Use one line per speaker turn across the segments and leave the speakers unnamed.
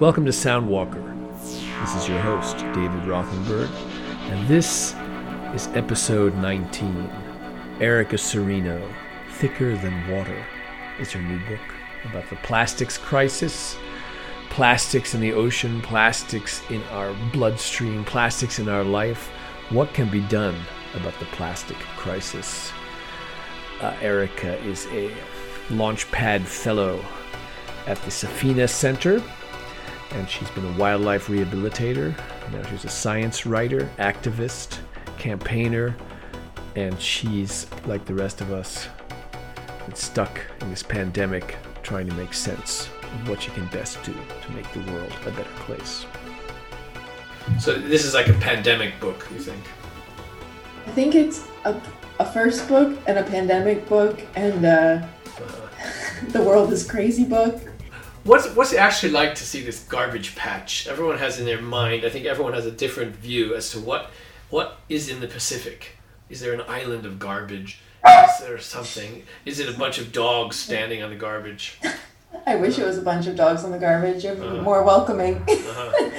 Welcome to Soundwalker. This is your host, David Rothenberg, and this is episode 19. Erica Cirino, Thicker Than Water, is her new book about the plastics crisis, plastics in the ocean, plastics in our bloodstream, plastics in our life. What can be done about the plastic crisis? Uh, Erica is a Launchpad Fellow at the Safina Center, and she's been a wildlife rehabilitator. Now she's a science writer, activist, campaigner, and she's like the rest of us, stuck in this pandemic, trying to make sense of what she can best do to make the world a better place. So this is like a pandemic book, you think?
I think it's a, a first book and a pandemic book and uh, the world is crazy book.
What's what's it actually like to see this garbage patch? Everyone has in their mind. I think everyone has a different view as to what what is in the Pacific. Is there an island of garbage? Is there something? Is it a bunch of dogs standing on the garbage?
I wish it was a bunch of dogs on the garbage. It would uh-huh. be more welcoming. Uh-huh.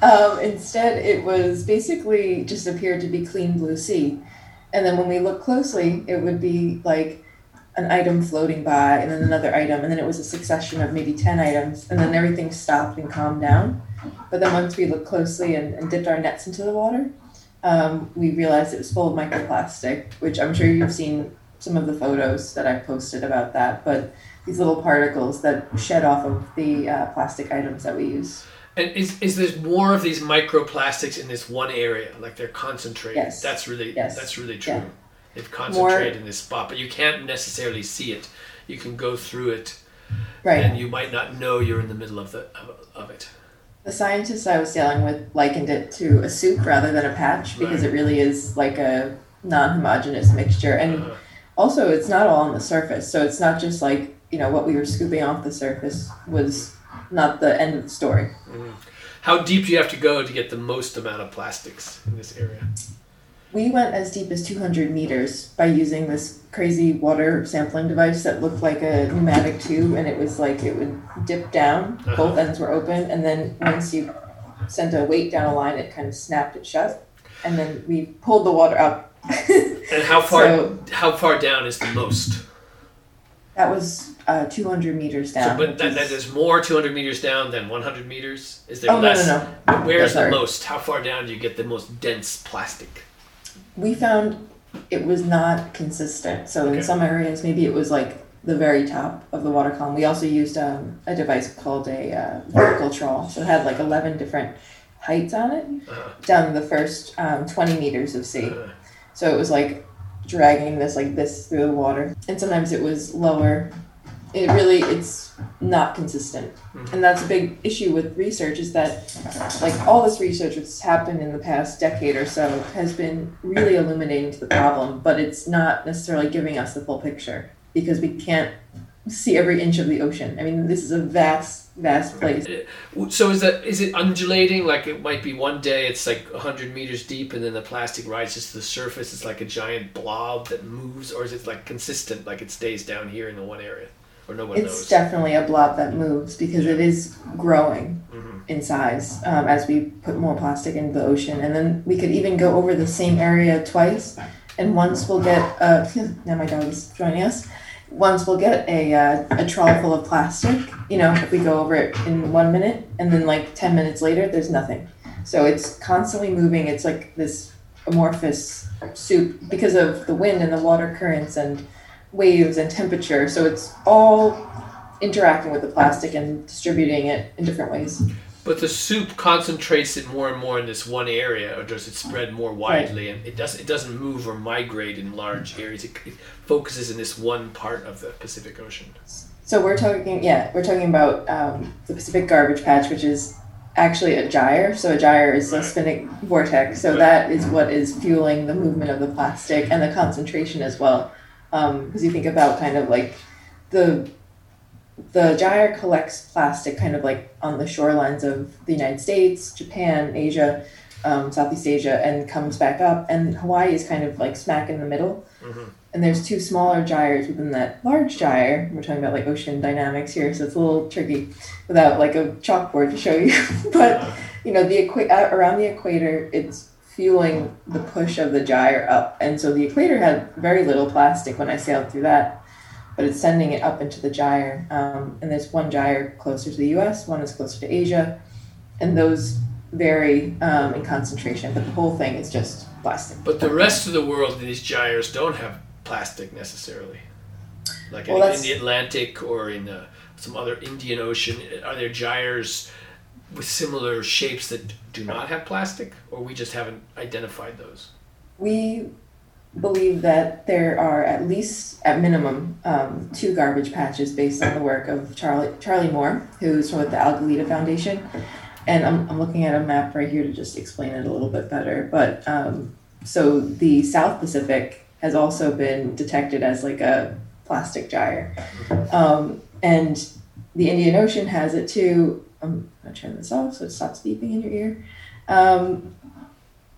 um, instead, it was basically just appeared to be clean blue sea. And then when we look closely, it would be like an item floating by and then another item. And then it was a succession of maybe 10 items. And then everything stopped and calmed down. But then once we looked closely and, and dipped our nets into the water, um, we realized it was full of microplastic, which I'm sure you've seen some of the photos that I've posted about that. But these little particles that shed off of the uh, plastic items that we use.
And is, is there more of these microplastics in this one area? Like they're concentrated.
Yes.
That's really
yes.
that's really true. Yeah. They've concentrated more, in this spot, but you can't necessarily see it. You can go through it,
right?
And you might not know you're in the middle of the of, of it.
The scientists I was dealing with likened it to a soup rather than a patch because right. it really is like a non-homogeneous mixture, and uh-huh. also it's not all on the surface. So it's not just like you know what we were scooping off the surface was not the end of the story. Mm.
How deep do you have to go to get the most amount of plastics in this area?
We went as deep as 200 meters by using this crazy water sampling device that looked like a pneumatic tube, and it was like it would dip down, uh-huh. both ends were open, and then once you sent a weight down a line, it kind of snapped it shut, and then we pulled the water up.
and how far? So, how far down is the most?
That was uh, 200 meters down.
So, but that, that is more 200 meters down than 100 meters. Is there
oh,
less?
No, no, no.
Where's the most? How far down do you get the most dense plastic?
We found it was not consistent. So in some areas, maybe it was like the very top of the water column. We also used um, a device called a uh, vertical trawl. So it had like 11 different heights on it uh-huh. down the first um, 20 meters of sea. Uh-huh. So it was like dragging this like this through the water. And sometimes it was lower it really it's not consistent. Mm-hmm. and that's a big issue with research is that like all this research that's happened in the past decade or so has been really illuminating to the problem but it's not necessarily giving us the full picture because we can't see every inch of the ocean. I mean this is a vast vast place.
So is that is it undulating? Like it might be one day it's like 100 meters deep and then the plastic rises to the surface. It's like a giant blob that moves or is it like consistent like it stays down here in the one area or no one
it's
knows?
definitely a blob that moves because it is growing mm-hmm. in size um, as we put more plastic into the ocean. And then we could even go over the same area twice. And once we'll get, uh, now my dog is joining us. Once we'll get a, uh, a trawl full of plastic, you know, if we go over it in one minute and then like 10 minutes later, there's nothing. So it's constantly moving. It's like this amorphous soup because of the wind and the water currents and waves and temperature. So it's all interacting with the plastic and distributing it in different ways.
But the soup concentrates it more and more in this one area, or does it spread more widely? Right. And it does it doesn't move or migrate in large areas. It, it, focuses in this one part of the Pacific Ocean.
So we're talking, yeah, we're talking about um, the Pacific Garbage Patch, which is actually a gyre. So a gyre is right. a spinning vortex. So right. that is what is fueling the movement of the plastic and the concentration as well because um, you think about kind of like the the gyre collects plastic kind of like on the shorelines of the United States, Japan, Asia, um, Southeast Asia, and comes back up. And Hawaii is kind of like smack in the middle. Mm-hmm. and there's two smaller gyres within that large gyre. We're talking about like ocean dynamics here, so it's a little tricky without like a chalkboard to show you. but you know, the equa- uh, around the equator, it's fueling the push of the gyre up, and so the equator had very little plastic when I sailed through that, but it's sending it up into the gyre. Um, and there's one gyre closer to the U.S., one is closer to Asia, and those vary um, in concentration, but the whole thing is just plastic.
But the rest of the world, these gyres don't have plastic necessarily. Like
Well,
in, in the Atlantic or in uh, some other Indian Ocean, are there gyres with similar shapes that do not have plastic, or we just haven't identified those?
We believe that there are at least, at minimum, um, two garbage patches based on the work of Charlie Charlie Moore, who's from the Algalita Foundation. And I'm, I'm looking at a map right here to just explain it a little bit better. But um, so the South Pacific has also been detected as like a plastic gyre, um, and the Indian Ocean has it too. I'm gonna turn this off so it stops beeping in your ear. Um,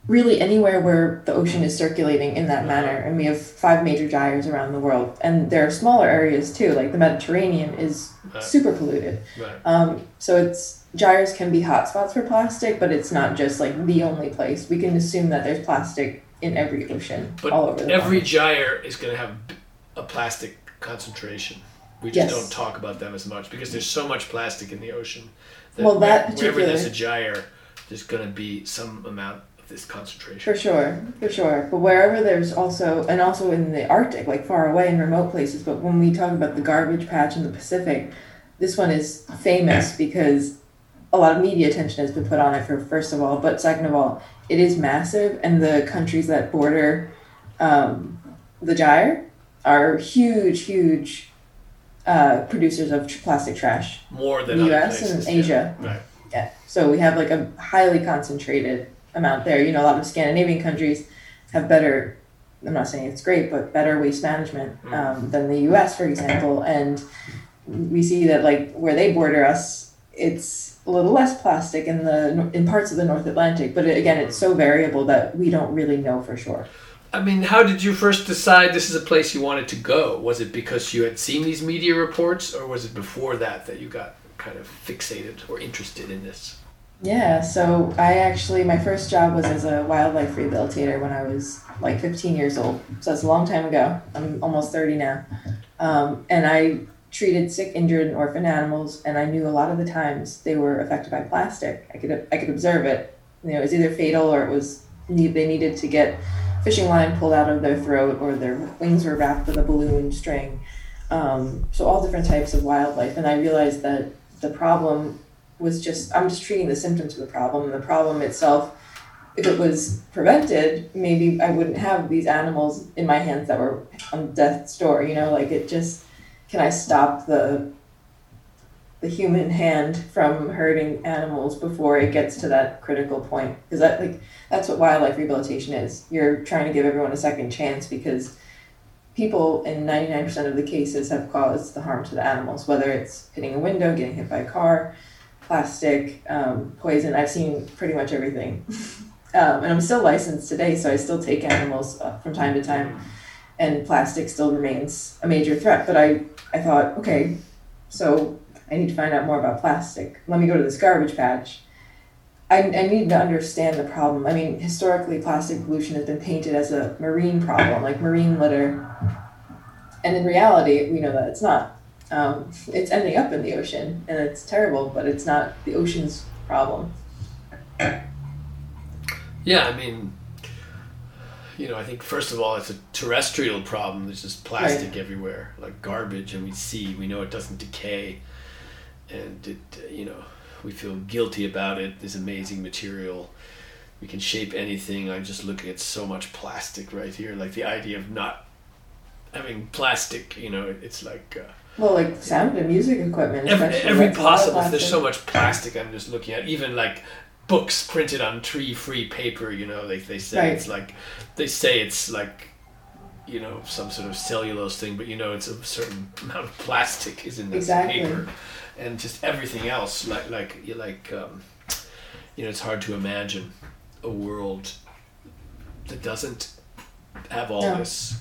really anywhere where the ocean is circulating in that manner and we have five major gyres around the world and there are smaller areas too like the mediterranean is
Right.
super polluted
Right.
um, so it's gyres can be hotspots for plastic but it's not just like the only place we can assume that there's plastic in every ocean
But
all over the
every
planet.
gyre is going to have a plastic concentration. We just
Yes.
don't talk about them as much because there's so much plastic in the ocean. That
Well, that
where- wherever there's a gyre, there's going to be some amount of this concentration.
For sure, for sure. But wherever there's also, and also in the Arctic, like far away in remote places. But when we talk about the garbage patch in the Pacific, this one is famous because a lot of media attention has been put on it for first of all, but second of all, it is massive, and the countries that border um, the gyre are huge, huge uh, producers of tr- plastic trash.
More than
The
other
U.S.
places.
and
yeah.
Asia.
Right.
Yeah. So we have like a highly concentrated amount there. You know, a lot of Scandinavian countries have better. I'm not saying it's great, but better waste management um, than the U.S., for example. And we see that like where they border us, it's a little less plastic in the in parts of the North Atlantic. But it, again, it's so variable that we don't really know for sure.
I mean, how did you first decide this is a place you wanted to go? Was it because you had seen these media reports, or was it before that that you got kind of fixated or interested in this?
Yeah, so I actually, my first job was as a wildlife rehabilitator when I was like 15 years old. So that's a long time ago. I'm almost 30 now. Um, and I treated sick, injured, and orphan animals, and I knew a lot of the times they were affected by plastic. I could, I could observe it. You know, it was either fatal or it was, they needed to get fishing line pulled out of their throat or their wings were wrapped with a balloon string. Um, so all different types of wildlife. And I realized that the problem was just I'm just treating the symptoms of the problem and the problem itself if it was prevented maybe I wouldn't have these animals in my hands that were on death's door you know like it just can I stop the the human hand from hurting animals before it gets to that critical point because that like that's what wildlife rehabilitation is you're trying to give everyone a second chance because people in 99% of the cases have caused the harm to the animals whether it's hitting a window getting hit by a car plastic, um, poison. I've seen pretty much everything. um, and I'm still licensed today, so I still take animals uh, from time to time. And plastic still remains a major threat. But I, I thought, okay, so I need to find out more about plastic. Let me go to this garbage patch. I, I need to understand the problem. I mean, historically, plastic pollution has been painted as a marine problem, like marine litter. And in reality, we know that it's not um, it's ending up in the ocean and it's terrible but it's not the ocean's problem
Yeah, I mean, you know, I think first of all, it's a terrestrial problem. There's just plastic everywhere, like garbage, and we see, we know it doesn't decay, and it, uh, you know, we feel guilty about it. This amazing material, we can shape anything. I'm just looking at so much plastic right here. Like the idea of not having plastic, you know, it's like. Uh,
well like sound and music equipment
every, every
that's a lot of
possible there's so much plastic i'm just looking at even like books printed on tree free paper you know they, they say
Right.
it's like they say it's like you know some sort of cellulose thing but you know it's a certain amount of plastic is in this
Exactly.
paper and just everything else like like you like um, you know it's hard to imagine a world that doesn't have all
No.
this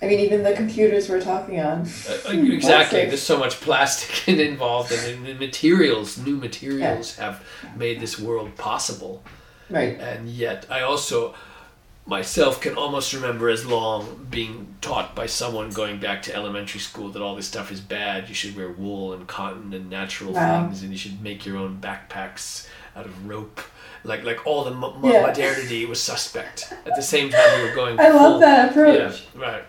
I mean, even the computers we're talking on.
Uh, exactly. Plastic. There's so much plastic involved, and the materials, new materials, yeah. have made this world possible.
Right.
And yet, I also myself can almost remember as long being taught by someone going back to elementary school that all this stuff is bad. You should wear wool and cotton and natural wow. things, and you should make your own backpacks out of rope. Like like all the mo- yeah. modernity was suspect. At the same time, we were going.
I full, love that approach.
Yeah, right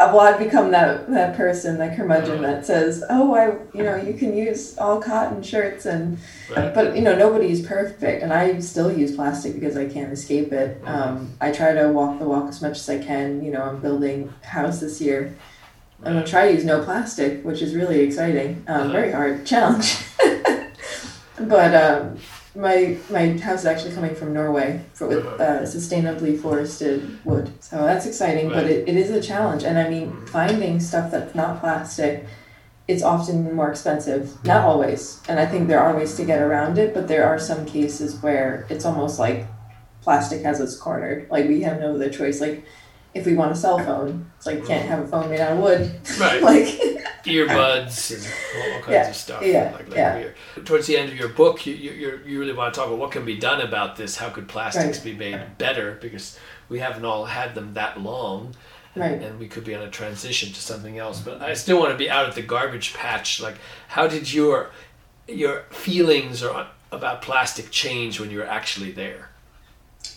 well, I've become that that person, that curmudgeon that says, "Oh, I, you know, you can use all cotton shirts," and right. but you know, nobody's perfect, and I still use plastic because I can't escape it. Um, I try to walk the walk as much as I can. You know, I'm building a house this year. I'm gonna try to use no plastic, which is really exciting. Um, uh-huh. Very hard challenge, but um, my my house is actually coming from Norway for, with uh, sustainably forested wood. So that's exciting, but it, it is a challenge. And I mean, finding stuff that's not plastic, it's often more expensive. Not always. And I think there are ways to get around it, but there are some cases where it's almost like plastic has us cornered. Like we have no other choice. Like if we want a cell phone, it's like can't have a phone made out of wood.
Right.
like
earbuds and all, kinds
yeah.
of stuff.
Yeah.
Like, like
yeah.
Towards the end of your book, you, you, you really want to talk about what can be done about this. How could plastics right. be made better? Because we haven't all had them that long.
Right.
And we could be on a transition to something else. But I still want to be out at the garbage patch. Like, how did your your feelings or about plastic change when you were actually there?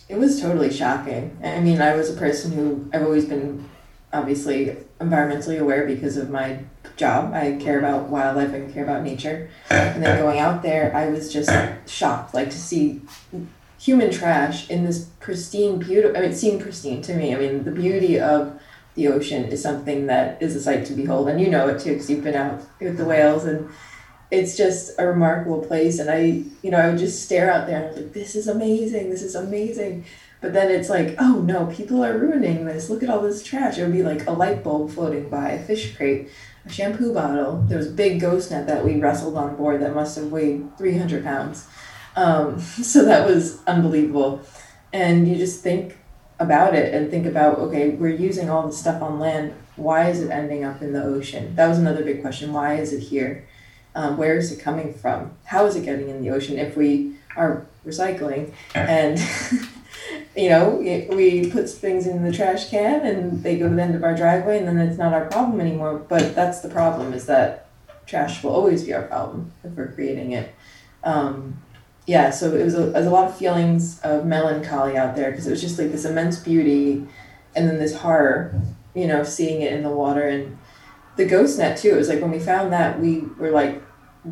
It was totally shocking. I mean, I was a person who I've always been obviously environmentally aware because of my job. I care about wildlife and care about nature. And then going out there, I was just shocked, like to see human trash in this pristine, beautiful. I mean, it seemed pristine to me. I mean, the beauty of the ocean is something that is a sight to behold, and you know it too because you've been out with the whales and it's just a remarkable place. And I, you know, I would just stare out there and I was like, this is amazing. This is amazing. But then it's like, oh no, people are ruining this. Look at all this trash. It would be like a light bulb floating by, a fish crate, a shampoo bottle. There was a big ghost net that we wrestled on board that must have weighed 300 pounds. Um, so that was unbelievable. And you just think about it and think about, okay, we're using all this stuff on land. Why is it ending up in the ocean? That was another big question. Why is it here? Um, where is it coming from? How is it getting in the ocean if we are recycling? And, you know, we put things in the trash can and they go to the end of our driveway and then it's not our problem anymore. But that's the problem is that trash will always be our problem if we're creating it. Um, yeah, so it was, a, it was a lot of feelings of melancholy out there because it was just like this immense beauty and then this horror, you know, seeing it in the water and the ghost net too. It was like when we found that we were like,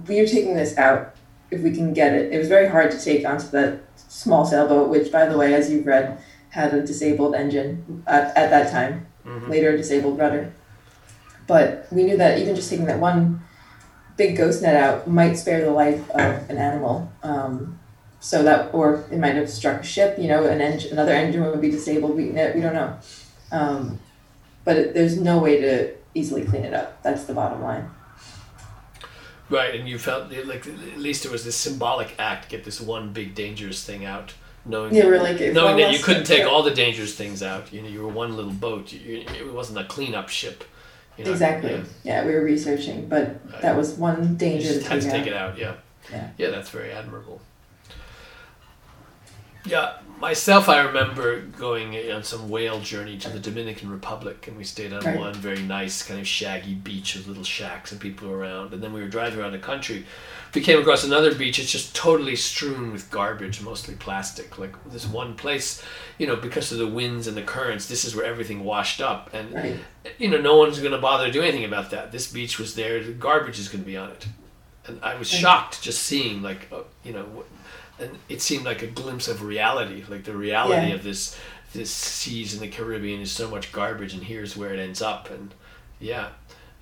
we are taking this out if we can get it. It was very hard to take onto that small sailboat, which, by the way, as you've read, had a disabled engine at, at that time. Mm-hmm. Later, a disabled rudder. But we knew that even just taking that one big ghost net out might spare the life of an animal. Um, so that, or it might have struck a ship. You know, an engine, another engine would be disabled. We we don't know. Um, but it, there's no way to easily clean it up. That's the bottom line.
Right, and you felt like at least it was this symbolic act, get this one big dangerous thing out, knowing
yeah,
that,
like
knowing that you couldn't take all the dangerous things out. You know, you were one little boat. You, it wasn't a cleanup ship.
You know, exactly. Yeah. yeah. we were researching, but right. that was one danger. You
just
had
to take
out.
it out. Yeah.
Yeah.
Yeah, that's very admirable. Yeah, myself, I remember going on some whale journey to the Dominican Republic, and we stayed on right. one very nice, kind of shaggy beach with little shacks and people around. And then we were driving around the country. We came across another beach. It's just totally strewn with garbage, mostly plastic. Like this one place, you know, because of the winds and the currents, this is where everything washed up, and
right.
you know, no one's going to bother to do anything about that. This beach was there. The garbage is going to be on it. And I was shocked just seeing, like, uh, you know and it seemed like a glimpse of reality, like the reality yeah. of this this seas in the Caribbean is so much garbage, and here's where it ends up, and yeah,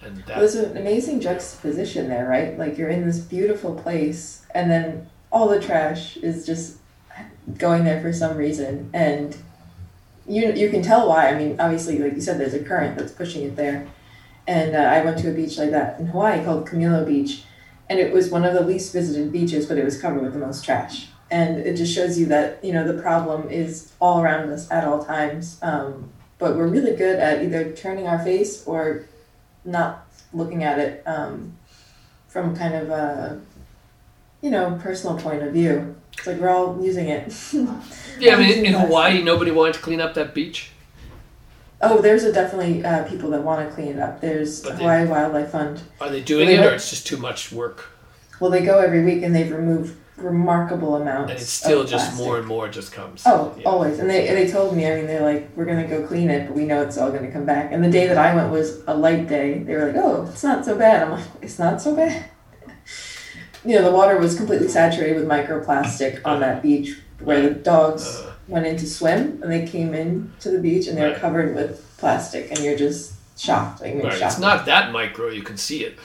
and that.
There's an amazing juxtaposition there, right? Like you're in this beautiful place, and then all the trash is just going there for some reason, and you you can tell why. I mean, obviously, like you said, there's a current that's pushing it there, and uh, I went to a beach like that in Hawaii called Kamilo Beach and it was one of the least visited beaches, but it was covered with the most trash. And it just shows you that you know the problem is all around us at all times. Um, but we're really good at either turning our face or not looking at it um, from kind of a you know personal point of view. It's like we're all using it.
Yeah, I mean, in. Hawaii, nobody wanted to clean up that beach.
Oh, there's a definitely uh, people that want to clean it up. There's
they-
Hawaii Wildlife Fund.
Are they doing
Well,
it,
they
or it's just too much work?
Well, they go every week and they've removed remarkable amounts.
And it's still just
plastic.
more and more just comes.
Oh,
Yeah.
always. And they and they told me, I mean, they're like, we're gonna go clean it, but we know it's all gonna come back. And the day that I went was a light day. They were like, oh, it's not so bad. I'm like, it's not so bad. You know, the water was completely saturated with microplastic on that beach where the dogs
Uh,
went in to swim and they came in to the beach and they were
Right.
covered with plastic and you're just shocked. Like,
right.
shocked.
It's not that micro. You can see it.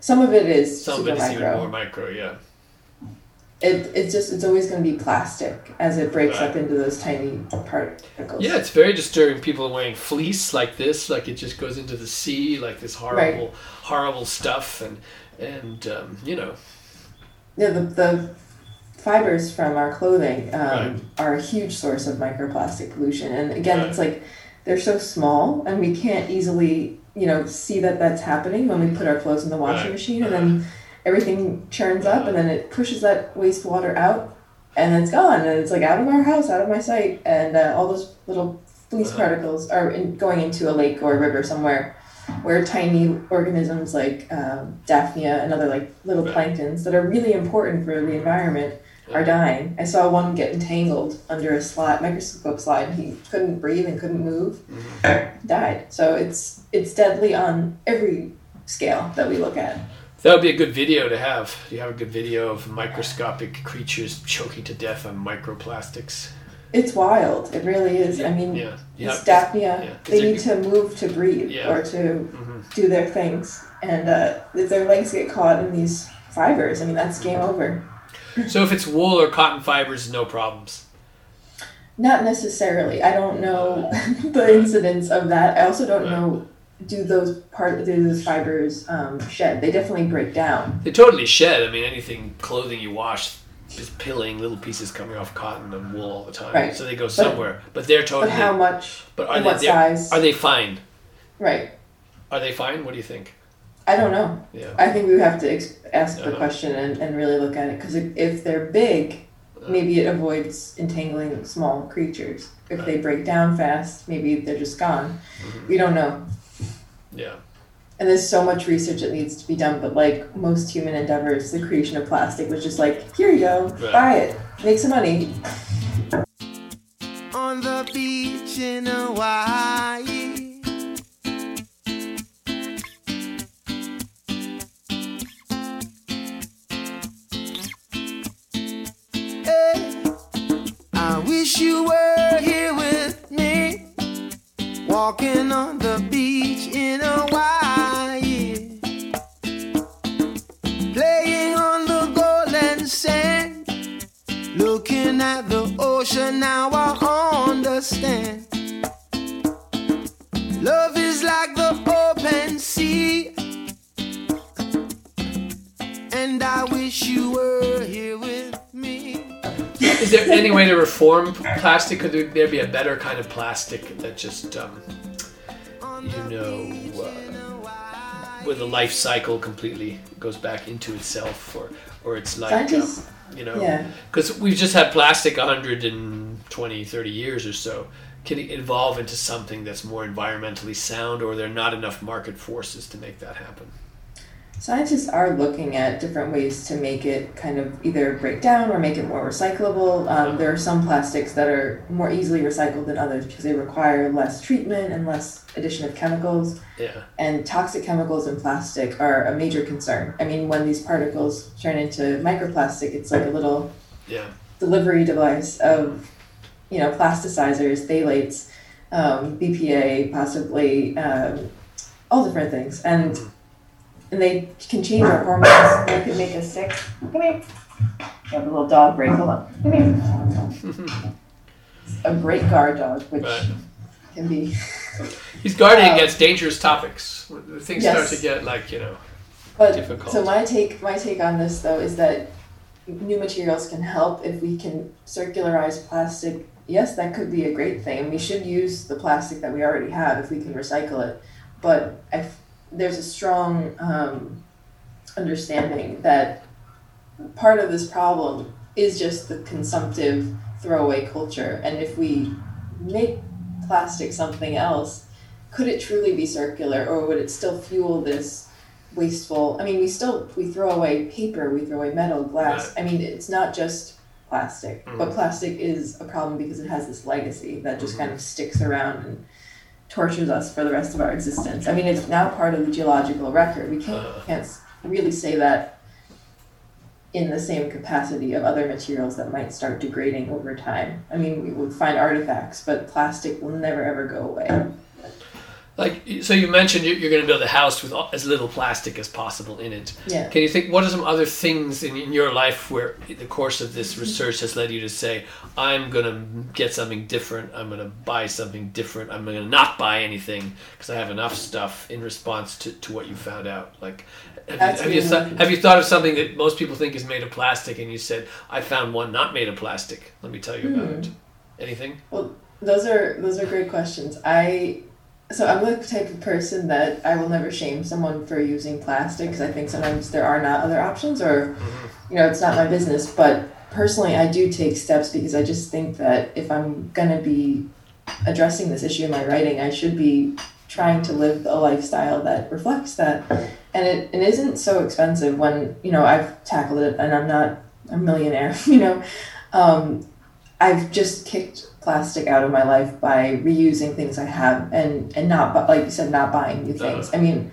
Some of it is
Some of it is
micro.
even more micro. Yeah.
It, it's just it's always going to be plastic as it breaks
Right.
up into those tiny particles.
Yeah, it's very disturbing. People are wearing fleece like this, like it just goes into the sea, like this horrible, horrible stuff, and and um, you know,
Yeah, the, the fibers from our clothing um,
Right.
are a huge source of microplastic pollution. And again,
Right.
it's like they're so small and we can't easily, you know, see that that's happening when we put our clothes in the washing
Right.
machine and then everything churns up and then it pushes that wastewater out and it's gone and it's like out of our house, out of my sight. And uh, all those little fleece
Uh-huh.
particles are in, going into a lake or a river somewhere where tiny organisms like um, Daphnia and other like little planktons that are really important for the environment are dying. I saw one get entangled under a slide, microscope slide. He couldn't breathe and couldn't move,
Mm-hmm.
died. So it's it's deadly on every scale that we look at.
that would be a good video to have. Do you have a good video of microscopic creatures choking to death on microplastics.
It's wild. It really is. I mean,
Yeah, yeah.
It's Daphnia.
yeah, 'cause
they
they're-
need to move to breathe
Yeah.
or to
Mhm.
do their things. And uh, if their legs get caught in these fibers, I mean, that's game over.
So if it's wool or cotton fibers, no problems.
Not necessarily. I don't know the incidence of that. I also don't know do those part do those fibers um, shed. They definitely break down.
They totally shed. I mean, anything clothing you wash is pilling little pieces coming off cotton and wool all the time.
Right.
So they go somewhere, but, they're totally.
But how much?
but are they
what size?
Are they fine?
right.
Are they fine? What do you think?
I don't know.
Yeah.
I think we have to ex- ask the
Uh-huh.
question and, and really look at it because if, if they're big, maybe it avoids entangling small creatures. If they break down fast, maybe they're just gone.
Mm-hmm.
We don't know.
Yeah.
And there's so much research that needs to be done, but like most human endeavors, the creation of plastic was just like, here you go,
Right.
buy it, make some money.
on the beach in Hawaii. Wish you were here with me, walking on the beach in Hawaii, playing on the golden sand. Looking at the ocean now I understand. Is
there any way to reform plastic? Could there- there be a better kind of plastic that just, um, you know, uh, with a life cycle completely goes back into itself, or or it's like, um,
Scientists,
you know,
yeah.
because we've just had plastic 120, 30 years or so. Can it evolve into something that's more environmentally sound, or are there not enough market forces to make that happen?
Scientists are looking at different ways to make it kind of either break down or make it more recyclable. Um, there are some plastics that are more easily recycled than others because they require less treatment and less addition of chemicals.
Yeah,
And toxic chemicals in plastic are a major concern. I mean, when these particles turn into microplastic, it's like a little
yeah,
delivery device of, you know, plasticizers, phthalates, um, BPA, possibly um, all different things, and and they can change our hormones. They could make us sick. Come here. You have a little dog break. Hold on. Come here. a great guard dog, which
Right.
can be.
he's guarding
Uh,
against dangerous topics. When Things
Yes.
start to get like you know.
But
Difficult.
so my take my take on this though is that new materials can help if we can circularize plastic. Yes, that could be a great thing, and we should use the plastic that we already have if we can recycle it. But I f- there's a strong um, understanding that part of this problem is just the consumptive throwaway culture, and if we make plastic something else, could it truly be circular, or would it still fuel this? wasteful i mean we still we throw away paper we throw away metal glass. I mean it's not just plastic but plastic is a problem because it has this legacy that just kind of sticks around and tortures us for the rest of our existence. I mean it's now part of the geological record. We can't uh. can't really say that in the same capacity of other materials that might start degrading over time. I mean we would find artifacts but plastic will never ever go away
Like, so you mentioned you're, you're going to build a house with as little plastic as possible in it.
yeah
Can you think what are some other things in, in your life where the course of this mm-hmm. research has led you to say, I'm going to get something different, I'm going to buy something different, I'm going to not buy anything because I have enough stuff in response to, to what you found out? Like, have you, have, you thought, have you thought of something that most people think is made of plastic and you said, I found one not made of plastic? Let me tell you about hmm. it. Anything?
Well, those are those are great questions. I so I'm the type of person that I will never shame someone for using plastic because I think sometimes there are not other options or you know it's not my business. But personally, I do take steps because I just think that if I'm gonna be addressing this issue in my writing, I should be trying to live a lifestyle that reflects that. And it, it isn't so expensive when you know I've tackled it and I'm not a millionaire. You know, um, I've just kicked plastic out of my life by reusing things I have and and not bu- like you said not buying new things. I mean,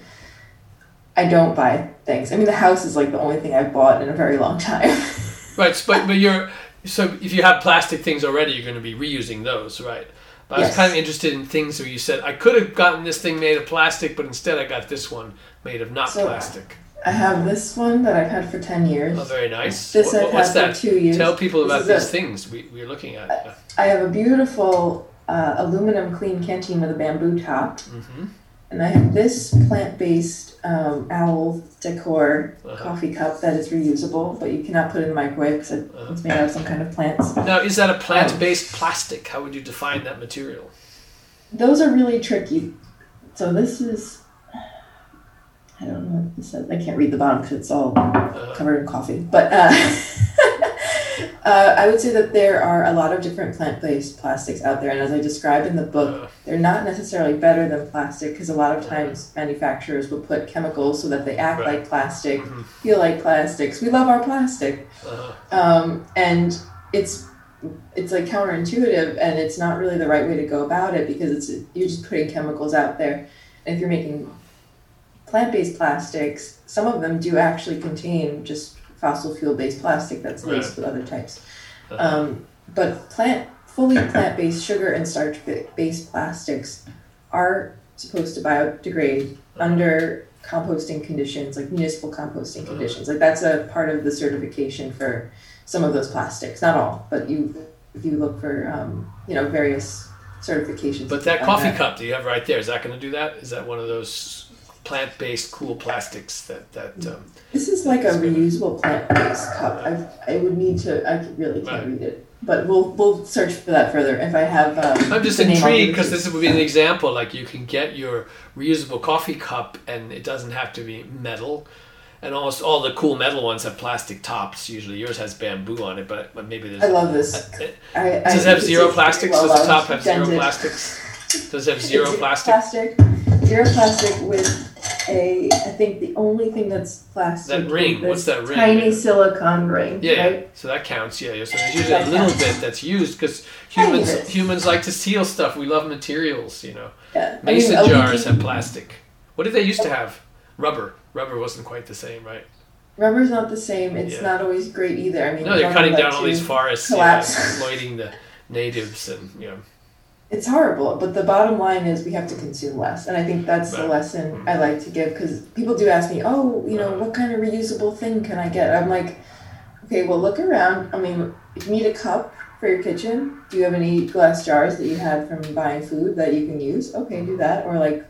I don't buy things. I mean, the house is like the only thing I've bought in a very long time.
Right, but but you're so if you have plastic things already, you're going to be reusing those, right? But I was
Yes.
kind of interested in things where you said I could have gotten this thing made of plastic, but instead I got this one made of not
So-
plastic.
I have this one that I've had for ten years.
Oh, very nice.
This
What-
I've
what's
had
that?
for two years.
Tell people about these
it.
things we, we're looking at.
I have a beautiful uh, aluminum clean canteen with a bamboo top,
hmm
and I have this plant-based um, owl decor
Uh-huh.
coffee cup that is reusable, but you cannot put it in the microwave because it,
Uh-huh.
it's made out of some kind of plants.
Now, is that a plant-based plastic? How would you define that material?
Those are really tricky. So this is, I don't know what this says. I can't read the bottom because it's all covered in coffee. But uh, uh, I would say that there are a lot of different plant-based plastics out there, and as I describe in the book, they're not necessarily better than plastic because a lot of times manufacturers will put chemicals so that they act
Right.
like plastic,
Mhm.
feel like plastics. We love our plastic,
uh,
um, and it's it's like counterintuitive, and it's not really the right way to go about it because it's you're just putting chemicals out there. And if you're making plant-based plastics, some of them do actually contain just fossil fuel-based plastic that's laced with other types. Um, but plant fully plant-based sugar and starch-based plastics are supposed to biodegrade under composting conditions, like municipal composting
Uh-huh.
conditions. Like that's a part of the certification for some of those plastics. Not all, but you if you look for um, you know various certifications.
but that coffee cup that you have right there is that going to do that? Is that one of those plant-based cool plastics that that? Um,
This is like a reusable plant-based cup. I I would need to. I really can't
Right.
read it, but we'll we'll search for that further if I have. Um,
I'm just
the name, I'll give
intrigued because this would be an example. Like you can get your reusable coffee cup, and it doesn't have to be metal. And almost all the cool metal ones have plastic tops. Usually yours has bamboo on it, but, but maybe there's.
I love this.
Uh,
I, I
Does it have zero plastics?
well
Does the top have zero plastics? Does it have zero plastic?
Plastic, zero plastic with a. I think the only thing that's plastic.
That ring, what's that ring?
Tiny silicone ring.
Yeah,
Right?
so that counts. Yeah, yeah. so there's usually a little
counts.
bit that's used because humans humans like to seal stuff. We love materials, you know.
Yeah. I mean,
Mason jars have plastic. What did they used to have? Rubber. Rubber wasn't quite the same, right?
Rubber's not the same. It's
Yeah.
not always great either. I mean,
No, they're cutting down all these forests, yeah, exploiting the natives, and you know.
It's horrible, but the bottom line is we have to consume less, and I think that's the lesson I like to give because people do ask me, "Oh, you know,
Uh-huh.
what kind of reusable thing can I get?" I'm like, "Okay, well, look around. I mean, if you need a cup for your kitchen, do you have any glass jars that you had from buying food that you can use? Okay, do that. Or like,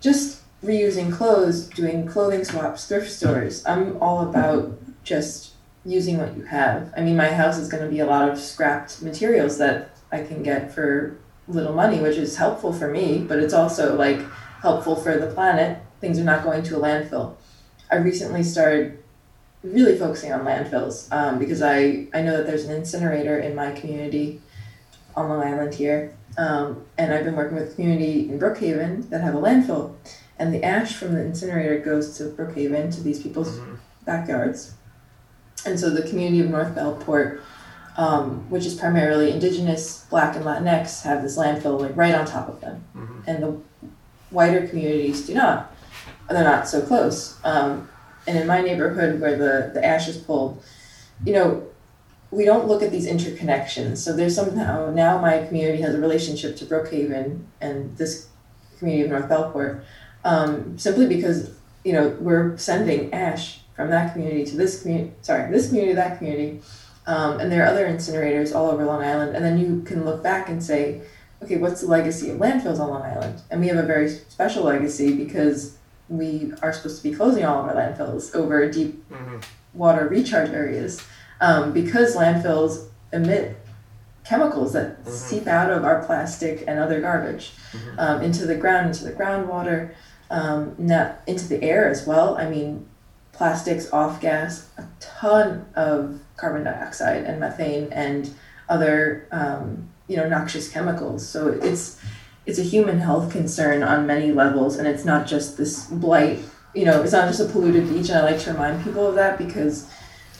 just reusing clothes, doing clothing swaps, thrift stores. I'm all about just using what you have. I mean, my house is going to be a lot of scrapped materials that I can get for little money, which is helpful for me, but it's also like helpful for the planet. Things are not going to a landfill. I recently started really focusing on landfills um, because I, I know that there's an incinerator in my community on Long Island here. Um, and I've been working with a community in Brookhaven that have a landfill. And the ash from the incinerator goes to Brookhaven, to these people's backyards. And so the community of North Bellport, um, which is primarily indigenous, black, and Latinx, have this landfill like right on top of them. And the whiter communities do not. They're not so close. Um, and in my neighborhood where the, the ash is pulled, you know, we don't look at these interconnections. So there's somehow now my community has a relationship to Brookhaven and this community of North Bellport, um, simply because you know we're sending ash from that community to this community. Sorry, this community to that community, um, and there are other incinerators all over Long Island. And then you can look back and say, okay, what's the legacy of landfills on Long Island? And we have a very special legacy because we are supposed to be closing all of our landfills over deep water recharge areas um, because landfills emit chemicals that seep out of our plastic and other garbage um, into the ground, into the groundwater, um, not into the air as well. I mean, plastics off gas a ton of carbon dioxide and methane and other um, you know noxious chemicals. So it's it's a human health concern on many levels, and it's not just this blight. You know, it's not just a polluted beach, and I like to remind people of that because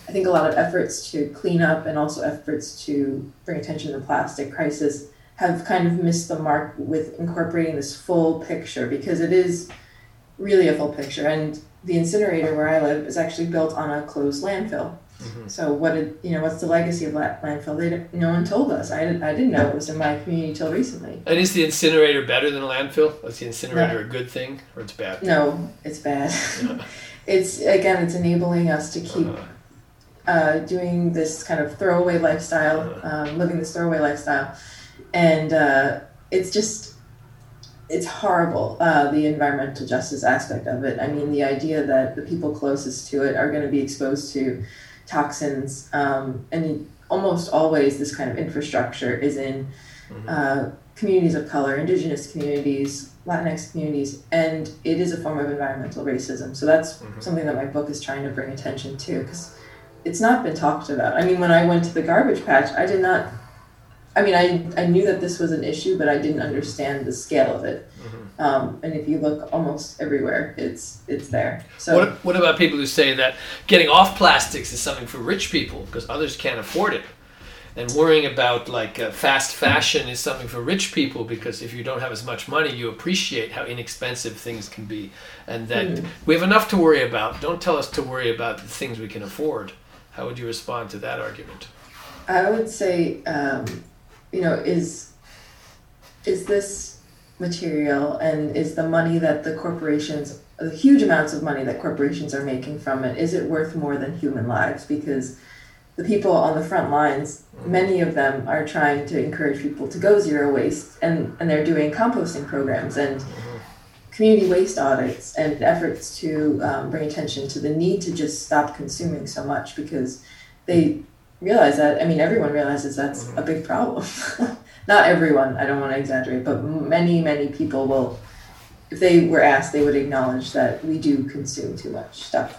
I think a lot of efforts to clean up and also efforts to bring attention to the plastic crisis have kind of missed the mark with incorporating this full picture because it is really a full picture. And the incinerator where I live is actually built on a closed landfill. So what did you know? What's the legacy of that landfill? They didn't, no one told us. I, I didn't know it was in my community till recently.
And is the incinerator better than a landfill? Is the incinerator a good thing or it's bad?
No, it's bad. it's again, it's enabling us to keep uh, doing this kind of throwaway lifestyle, um, living this throwaway lifestyle, and uh, it's just it's horrible. Uh, the environmental justice aspect of it. I mean, the idea that the people closest to it are going to be exposed to toxins, um, and almost always this kind of infrastructure is in uh, communities of color, indigenous communities, Latinx communities, and it is a form of environmental racism. So that's something that my book is trying to bring attention to because it's not been talked about. I mean, when I went to the garbage patch, I did not. I mean, I, I knew that this was an issue, but I didn't understand the scale of it. Um, and if you look almost everywhere, it's it's there. So
What, what about people who say that getting off plastics is something for rich people because others can't afford it? And worrying about like uh, fast fashion is something for rich people because if you don't have as much money, you appreciate how inexpensive things can be. And that we have enough to worry about. Don't tell us to worry about the things we can afford. How would you respond to that argument?
I would say, um, you know, is is this material and is the money that the corporations, the huge amounts of money that corporations are making from it, is it worth more than human lives? Because the people on the front lines, many of them are trying to encourage people to go zero waste, and and they're doing composting programs and community waste audits and efforts to um, bring attention to the need to just stop consuming so much because they realize that i mean everyone realizes that's a big problem not everyone i don't want to exaggerate but many many people will if they were asked they would acknowledge that we do consume too much stuff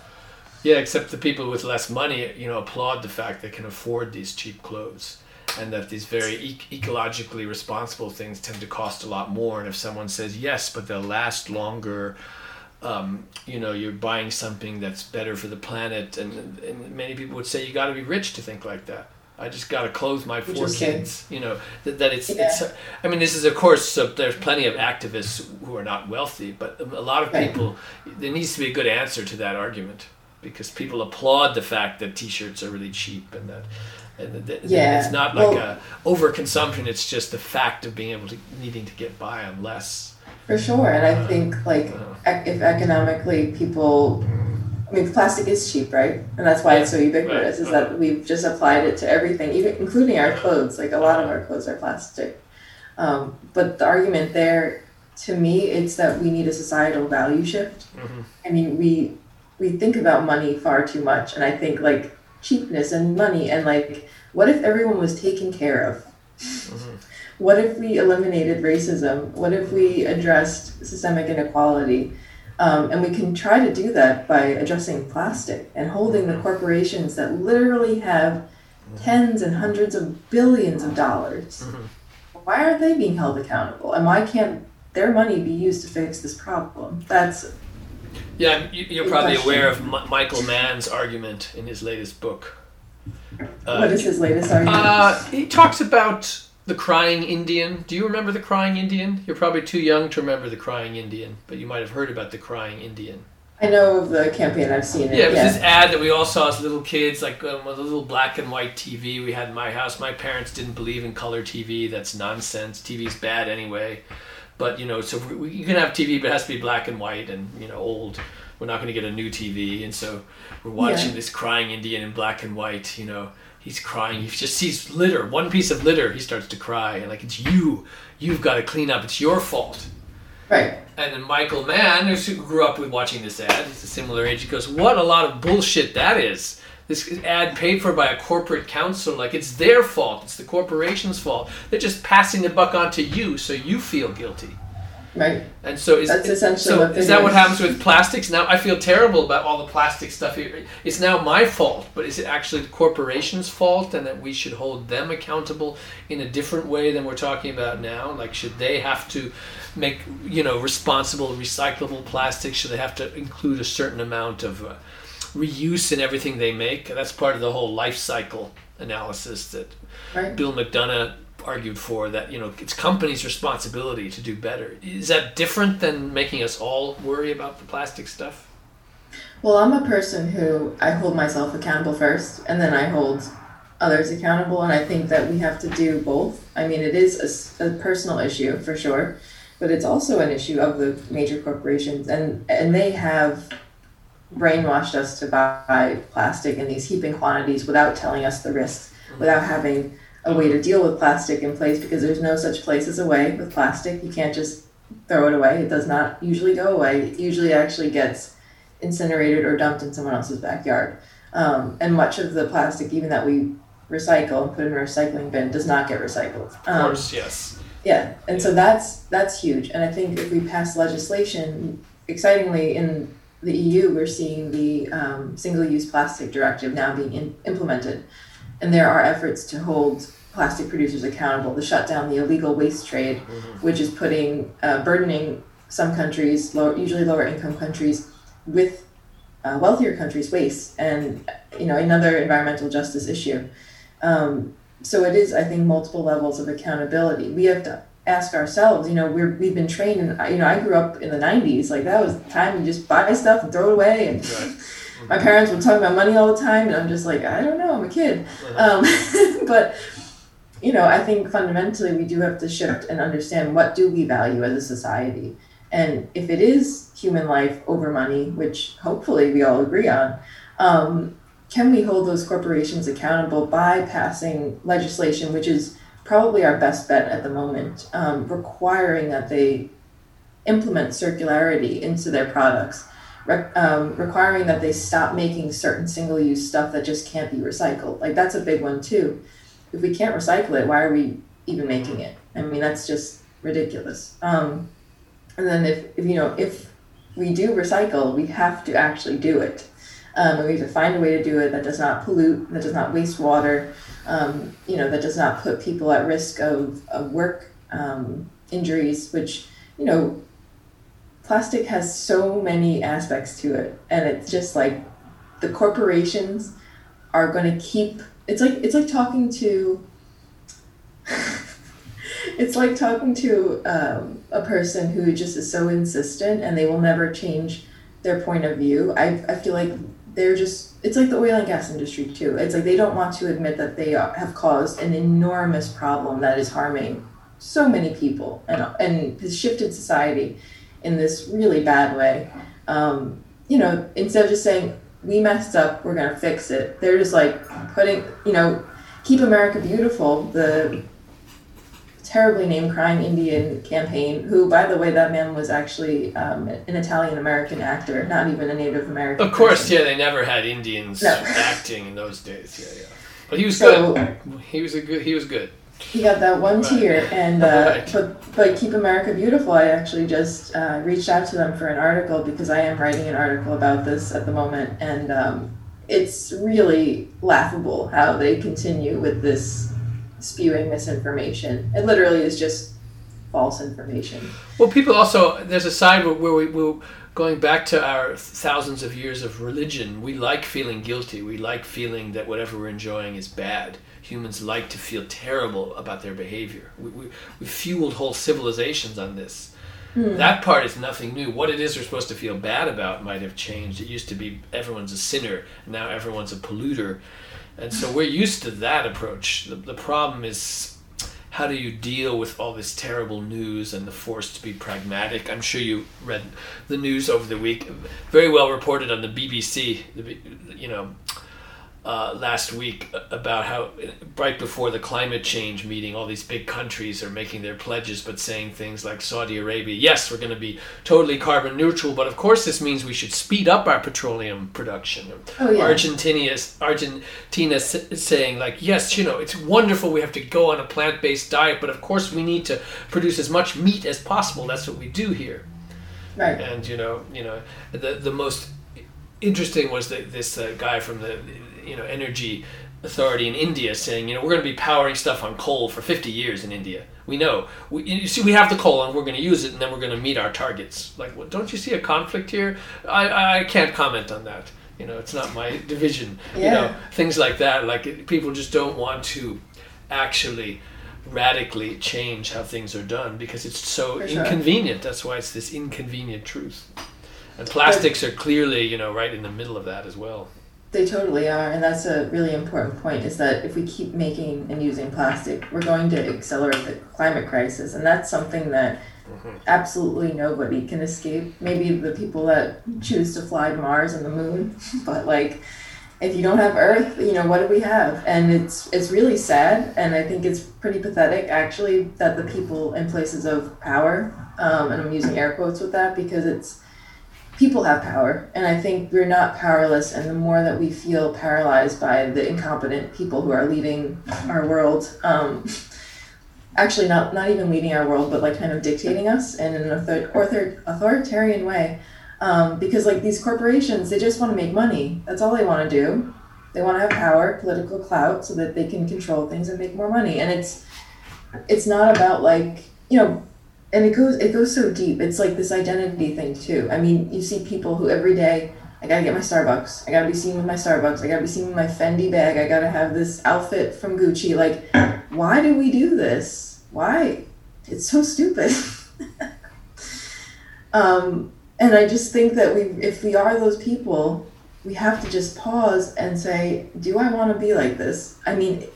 Yeah, except the people with less money, you know, applaud the fact they can afford these cheap clothes, and that these very e- ecologically responsible things tend to cost a lot more. And if someone says yes, but they'll last longer, um, you know, you're buying something that's better for the planet, and, and many people would say you got to be rich to think like that. I just got to clothe my four kids. You know that, that it's
Yeah.
it's. I mean, this is of course. So there's plenty of activists who are not wealthy, but a lot of
Right.
people. There needs to be a good answer to that argument because people applaud the fact that T-shirts are really cheap and that. And that- that
Yeah,
it's not like
well-
a overconsumption. It's just the fact of being able to needing to get by on less.
For sure, and I think like if economically people, I mean, plastic is cheap, right? And that's why it's so ubiquitous. Is that we've just applied it to everything, even including our clothes. Like a lot of our clothes are plastic. Um, but the argument there, to me, it's that we need a societal value shift. I mean, we we think about money far too much, and I think like cheapness and money and like what if everyone was taken care of mm-hmm. What if we eliminated racism what if we addressed systemic inequality um, and we can try to do that by addressing plastic and holding the corporations that literally have tens and hundreds of billions of dollars mm-hmm. why aren't they being held accountable and why can't their money be used to fix this problem that's
yeah, you're probably aware of Michael Mann's argument in his latest book.
Uh, what is his latest argument?
Uh, he talks about the crying Indian. Do you remember the crying Indian? You're probably too young to remember the crying Indian, but you might have heard about the crying Indian.
I know of the campaign. I've seen it.
Yeah, it was yeah. this ad that we all saw as little kids, like um, a little black and white TV we had in my house. My parents didn't believe in color TV. That's nonsense. TV's bad anyway. But you know, so we, you can have TV, but it has to be black and white and you know old. We're not going to get a new TV, and so we're watching yeah. this crying Indian in black and white. You know, he's crying. He just sees litter, one piece of litter. He starts to cry, like it's you. You've got to clean up. It's your fault.
Right.
And then Michael Mann, who grew up with watching this ad, he's a similar age. He goes, "What a lot of bullshit that is." this ad paid for by a corporate council, like it's their fault it's the corporation's fault they're just passing the buck on to you so you feel guilty
right.
And so is,
That's essentially
so is that what happens with plastics? Now i feel terrible about all the plastic stuff here. It's now my fault but is it actually the corporation's fault and that we should hold them accountable in a different way than we're talking about now? Like should they have to make you know responsible recyclable plastics? Should they have to include a certain amount of uh, reuse in everything they make. That's part of the whole life cycle analysis that right. Bill McDonough argued for. That you know it's companies' responsibility to do better. Is that different than making us all worry about the plastic stuff?
Well, I'm a person who I hold myself accountable first, and then I hold others accountable, and I think that we have to do both. I mean, it is a, a personal issue for sure, but it's also an issue of the major corporations, and and they have brainwashed us to buy plastic in these heaping quantities without telling us the risks, without having a way to deal with plastic in place because there's no such place as a way with plastic. You can't just throw it away. It does not usually go away. It usually actually gets incinerated or dumped in someone else's backyard. Um, and much of the plastic, even that we recycle and put in a recycling bin, does not get recycled.
Um, of course, yes.
Yeah, and so that's that's huge. And I think if we pass legislation, excitingly in the EU, we're seeing the um, single-use plastic directive now being in, implemented, and there are efforts to hold plastic producers accountable to shut down the illegal waste trade, mm-hmm. which is putting uh, burdening some countries, low, usually lower income countries, with uh, wealthier countries' waste, and you know another environmental justice issue. Um, so it is, I think, multiple levels of accountability. We have to ask ourselves, you know, we're, we've been trained, and you know, I grew up in the 90s, like that was the time you just buy stuff and throw it away. And right. my parents would talk about money all the time, and I'm just like, I don't know, I'm a kid. Um, but, you know, I think fundamentally we do have to shift and understand what do we value as a society. And if it is human life over money, which hopefully we all agree on, um, can we hold those corporations accountable by passing legislation which is probably our best bet at the moment, um, requiring that they implement circularity into their products, Re- um, requiring that they stop making certain single use stuff that just can't be recycled. Like, that's a big one, too. If we can't recycle it, why are we even making it? I mean, that's just ridiculous. Um, and then, if, if, you know, if we do recycle, we have to actually do it. Um, and we have to find a way to do it that does not pollute, that does not waste water, um, you know, that does not put people at risk of, of work um, injuries, which, you know, plastic has so many aspects to it. And it's just like the corporations are going to keep, it's like, it's like talking to, it's like talking to um, a person who just is so insistent and they will never change their point of view. I, I feel like they're just it's like the oil and gas industry too it's like they don't want to admit that they have caused an enormous problem that is harming so many people and and has shifted society in this really bad way um, you know instead of just saying we messed up we're going to fix it they're just like putting you know keep america beautiful the terribly named crying Indian campaign. Who, by the way, that man was actually um, an Italian American actor, not even a Native American.
Of course,
person.
yeah, they never had Indians
No.
acting in those days. Yeah, yeah. But he was
So-
good. He was a good. He was good.
He got that one
Right.
tier, and uh,
Right.
but but Keep America Beautiful. I actually just uh, reached out to them for an article because I am writing an article about this at the moment, and um, it's really laughable how they continue with this spewing misinformation. It literally is just false information.
Well, people also there's a side where, where we will going back to our thousands of years of religion. We like feeling guilty. We like feeling that whatever we're enjoying is bad. Humans like to feel terrible about their behavior. We, we, we fueled whole civilizations on this. Hmm. That part is nothing new. What it is we're supposed to feel bad about might have changed. It used to be everyone's a sinner, now everyone's a polluter. And so we're used to that approach. The, the problem is how do you deal with all this terrible news and the force to be pragmatic? I'm sure you read the news over the week, very well reported on the BBC, the you know, uh, last week about how right before the climate change meeting, all these big countries are making their pledges, but saying things like Saudi Arabia, yes, we're going to be totally carbon neutral, but of course this means we should speed up our petroleum production.
Oh, yeah.
Argentina is Argentina s- saying like, yes, you know, it's wonderful we have to go on a plant-based diet, but of course we need to produce as much meat as possible. That's what we do here
Right.
and you know you know the the most interesting was that this uh, guy from the you know energy authority in India saying you know we're going to be powering stuff on coal for 50 years in India. We know. We, you see we have the coal and we're going to use it and then we're going to meet our targets. Like well, don't you see a conflict here? I, I can't comment on that. You know it's not my division. Yeah. you know things like that like it- people just don't want to actually radically change how things are done because it's so
For sure.
inconvenient. That's why it's this inconvenient truth. And plastics are clearly you know right in the middle of that as well
They totally are, and that's a really important point. Is that if we keep making and using plastic, we're going to accelerate the climate crisis, and that's something that absolutely nobody can escape. Maybe the people that choose to fly to Mars and the Moon, but like, if you don't have Earth, you know what do we have? And it's it's really sad, and I think it's pretty pathetic actually that the people in places of power, um, and I'm using air quotes with that because it's people have power and i think we're not powerless and the more that we feel paralyzed by the incompetent people who are leading our world um, actually not not even leading our world but like kind of dictating us in an author- author- authoritarian way um, because like these corporations they just want to make money. That's all they want to do. They want to have power political clout so that they can control things and make more money. And it's it's not about like you know and it goes it goes so deep. It's like this identity thing too. I mean you see people who every day i gotta get my starbucks. I gotta be seen with my starbucks. I gotta be seen with my fendi bag. I gotta have this outfit from gucci. Like why do we do this? Why? It's so stupid. Um, and i just think that we if we are those people we have to just pause and say do i want to be like this? I mean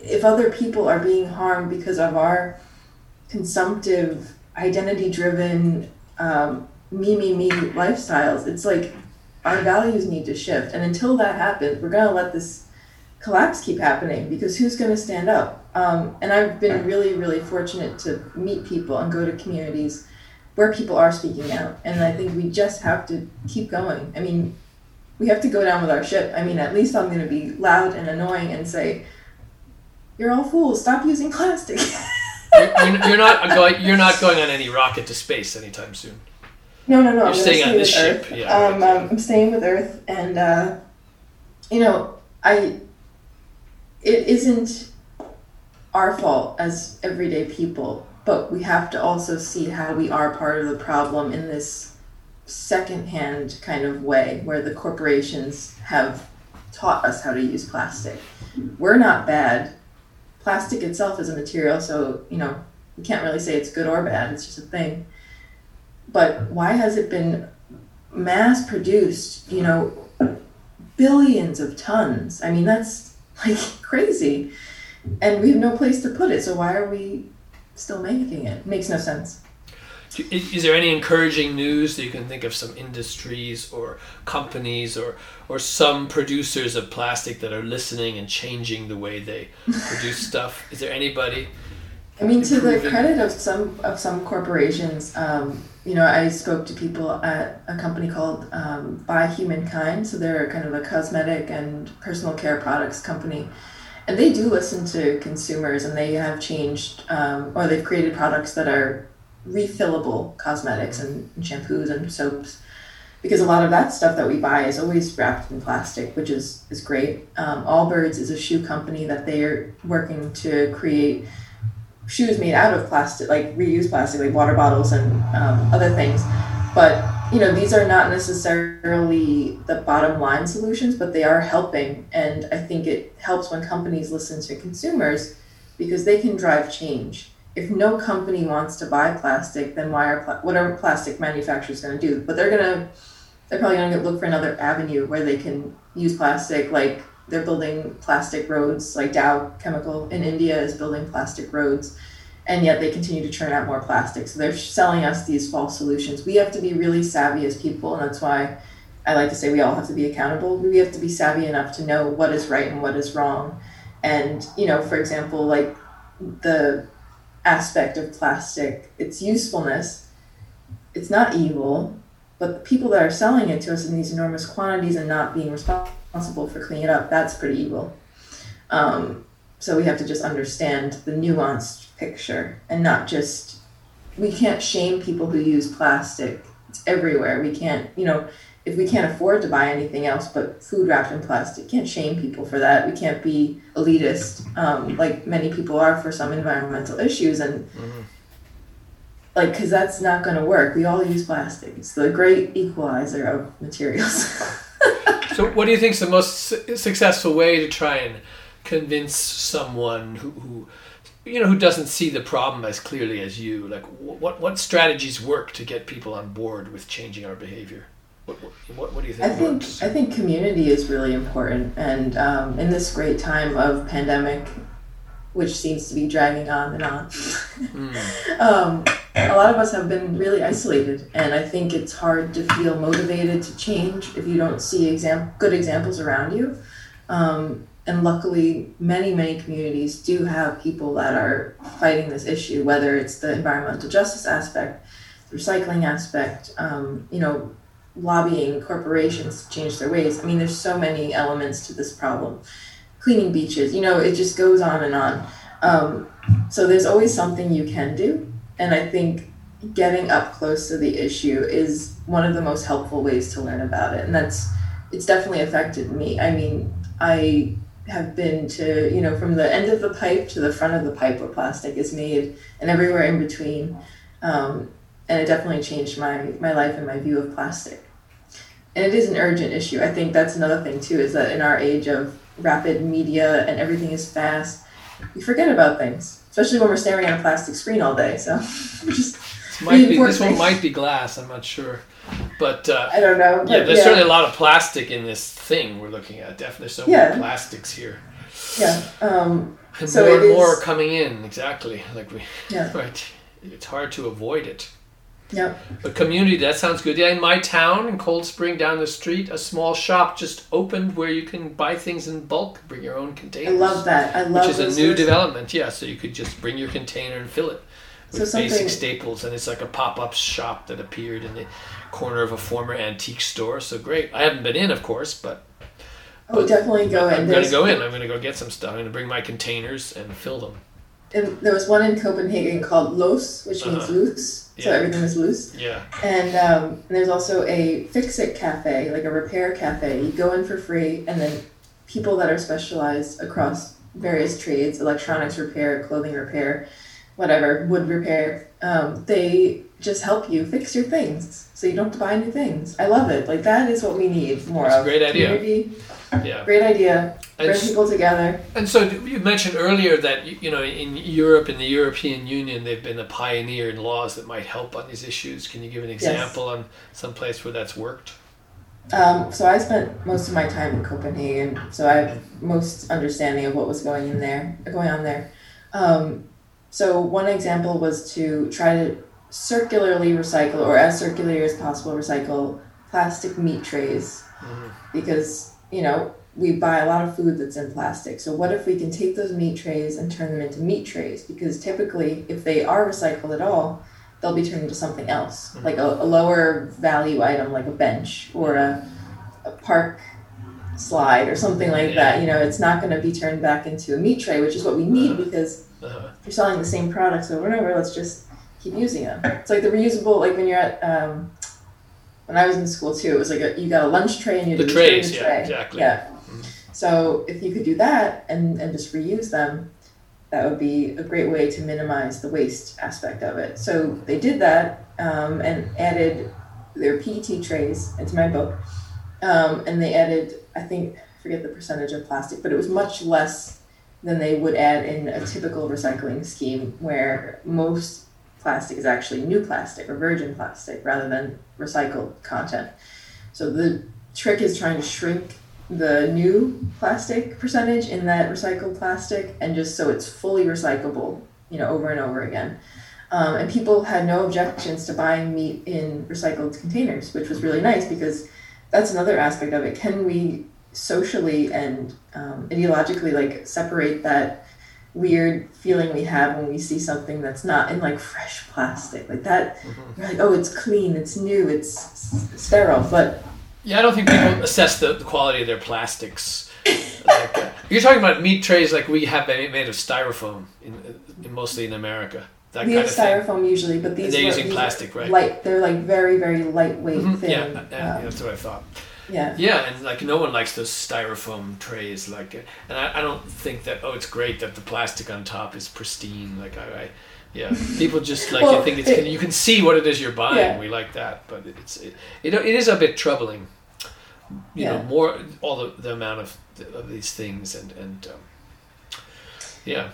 if other people are being harmed because of our consumptive, identity driven, um, me, me, me lifestyles, it's like our values need to shift. And until that happens, we're going to let this collapse keep happening because who's going to stand up? Um, and I've been really, really fortunate to meet people and go to communities where people are speaking out. And I think we just have to keep going. I mean, we have to go down with our ship. I mean, at least I'm going to be loud and annoying and say, you're all fools. Stop using plastic.
You're, you're- not going you're not going on any rocket to space anytime soon
No, no, no.
You're
I'm
staying on this ship,
Earth.
yeah,
um,
right.
um, I'm staying with Earth, and uh, you know, I. It isn't our fault as everyday people, but we have to also see how we are part of the problem in this secondhand kind of way, where the corporations have taught us how to use plastic. We're not bad. Plastic itself is a material, so you know we can't really say it's good or bad. It's just a thing. But why has it been mass produced you know billions of tons? I mean that's like crazy. And we have no place to put it so why are we still making it? Makes no sense
Is, there any encouraging news that you can think of some industries or companies or or some producers of plastic that are listening and changing the way they produce stuff? Is there anybody?
I mean, to the credit of some of some corporations, um, you know, I spoke to people at a company called um, By Humankind. So they're kind of a cosmetic and personal care products company, and they do listen to consumers, and they have changed um, or they've created products that are refillable cosmetics and, shampoos and soaps. Because a lot of that stuff that we buy is always wrapped in plastic, which is, is great. Um, Allbirds is a shoe company that they're working to create shoes made out of plastic, like reused plastic, like water bottles and um, other things. But you know, these are not necessarily the bottom line solutions, but they are helping. And I think it helps when companies listen to consumers because they can drive change. If no company wants to buy plastic, then why are pla- what are plastic manufacturers going to do? But they're gonna they're probably going to look for another avenue where they can use plastic like they're building plastic roads like dow chemical in india is building plastic roads and yet they continue to churn out more plastic. So they're selling us these false solutions. We have to be really savvy as people and that's why i like to say we all have to be accountable. We have to be savvy enough to know what is right and what is wrong. And you know for example like the aspect of plastic its usefulness it's not evil but the people that are selling it to us in these enormous quantities and not being responsible for cleaning it up, that's pretty evil. Um, so we have to just understand the nuanced picture and not just, we can't shame people who use plastic. It's everywhere. We can't, you know, if we can't afford to buy anything else but food wrapped in plastic, can't shame people for that. We can't be elitist, um, like many people are for some environmental issues. And like because that's not going to work we all use plastic it's the great equalizer of materials
So, what do you think is the most su- successful way to try and convince someone who, who, you know, who doesn't see the problem as clearly as you? Like, what what strategies work to get people on board with changing our behavior? What what, do you think,
i think
works?
i think community is really important and um, in this great time of pandemic which seems to be dragging on and on. Um, a lot of us have been really isolated and i think it's hard to feel motivated to change if you don't see exam- good examples around you. Um, and luckily many many communities do have people that are fighting this issue whether it's the environmental justice aspect the recycling aspect um, you know lobbying corporations to change their ways. I mean there's so many elements to this problem. Cleaning beaches you know it just goes on and on. Um, so there's always something you can do. And i think getting up close to the issue is one of the most helpful ways to learn about it. And that's it's definitely affected me. I mean i have been to you know from the end of the pipe to the front of the pipe where plastic is made and everywhere in between. Um, and it definitely changed my my life and my view of plastic and it is an urgent issue i think that's another thing too is that in our age of rapid media and everything is fast we forget about things especially when we're staring at a plastic screen all day so just
This might be this one might be glass. I'm not sure, but uh,
i don't know
yeah, there's
yeah,
certainly a lot of plastic in this thing we're looking at. Definitely, so
Yeah.
many plastics here,
yeah um,
and
So
more and more
is-
are coming in. Exactly, like we.
Yeah.
Right. It's hard to avoid it.
Yeah
A community, that sounds good. Yeah, in my town, in Cold Spring, down the street, a small shop just opened where you can buy things in bulk, bring your own containers.
i love that i love that.
Which is a new development, yeah. So you could just bring your container and fill it with
So
basic staples, and it's like a pop-up shop that appeared in the corner of a former antique store. So great. I haven't been in, of course, but
oh definitely go in
I'm gonna go in. I'm gonna go get some stuff. I'm gonna bring my containers and fill them.
and there was one in copenhagen called los which means
Uh-huh.
loose so
Yeah.
everything is loose
Yeah.
And um, there's also a fix it cafe, like a repair cafe. You go in for free, and then people that are specialized across various trades electronics repair, clothing repair, whatever, wood repair um, they just help you fix your things so you don't have to buy new things. I love it. Like, that is what we need more
That's a
of.
great idea.
Community,
Yeah.
great idea.
And
Bring people together.
And so you mentioned earlier that you know in Europe, in the European Union, they've been a pioneer in laws that might help on these issues. Can you give an example on some place where that's worked?
Um, so I spent most of my time in Copenhagen, so I have most understanding of what was going in there, going on there. Um, so one example was to try to circularly recycle, or as circularly as possible, recycle plastic meat trays, because you know we buy a lot of food that's in plastic. So what if we can take those meat trays and turn them into meat trays? Because typically, if they are recycled at all, they'll be turned into something else, like a, a lower value item, like a bench or a, a park slide or something like that. You know, it's not going to be turned back into a meat tray, which is what we need because
uh-huh.
you're selling the same products over and over, let's just keep using them. It's like the reusable, like when you're at, um, when I was in school too, it was like a, you got a lunch tray and you
The
had to return
trays,
the
yeah,
tray.
exactly.
Yeah. So if you could do that and, and just reuse them, that would be a great way to minimize the waste aspect of it. So they did that um, and added their PET trays into my book. Um, and they added, I think, I forget the percentage of plastic, but it was much less than they would add in a typical recycling scheme where most plastic is actually new plastic or virgin plastic rather than recycled content. So the trick is trying to shrink the new plastic percentage in that recycled plastic and just so it's fully recyclable, you know, over and over again. Um, and people had no objections to buying meat in recycled containers, which was really nice because that's another aspect of it. Can we socially and um, ideologically like separate that weird feeling we have when we see something that's not in like fresh plastic like that? You're like, oh, it's clean, it's new, it's sterile, but
Yeah, I don't think people assess the, the quality of their plastics. Like, uh, you're talking about meat trays like we have made made of styrofoam, in, in mostly in America. That
we
kind
have
of thing.
styrofoam usually, but these
They're
were-
using
these are
plastic, right?
Light, they're like very, very lightweight,
Mhm,
thin.
Yeah, yeah,
um,
that's what I thought.
yeah.
Yeah, and like no one likes those styrofoam trays. Like, and I, I don't think that. Oh, it's great that the plastic on top is pristine. Like I, I yeah, people just like
Well,
you think it's
it-
you can see what it is you're buying.
Yeah.
We like that, but it's it, it, it is a bit troubling. You know, more all the, the amount of of these things and and um, yeah,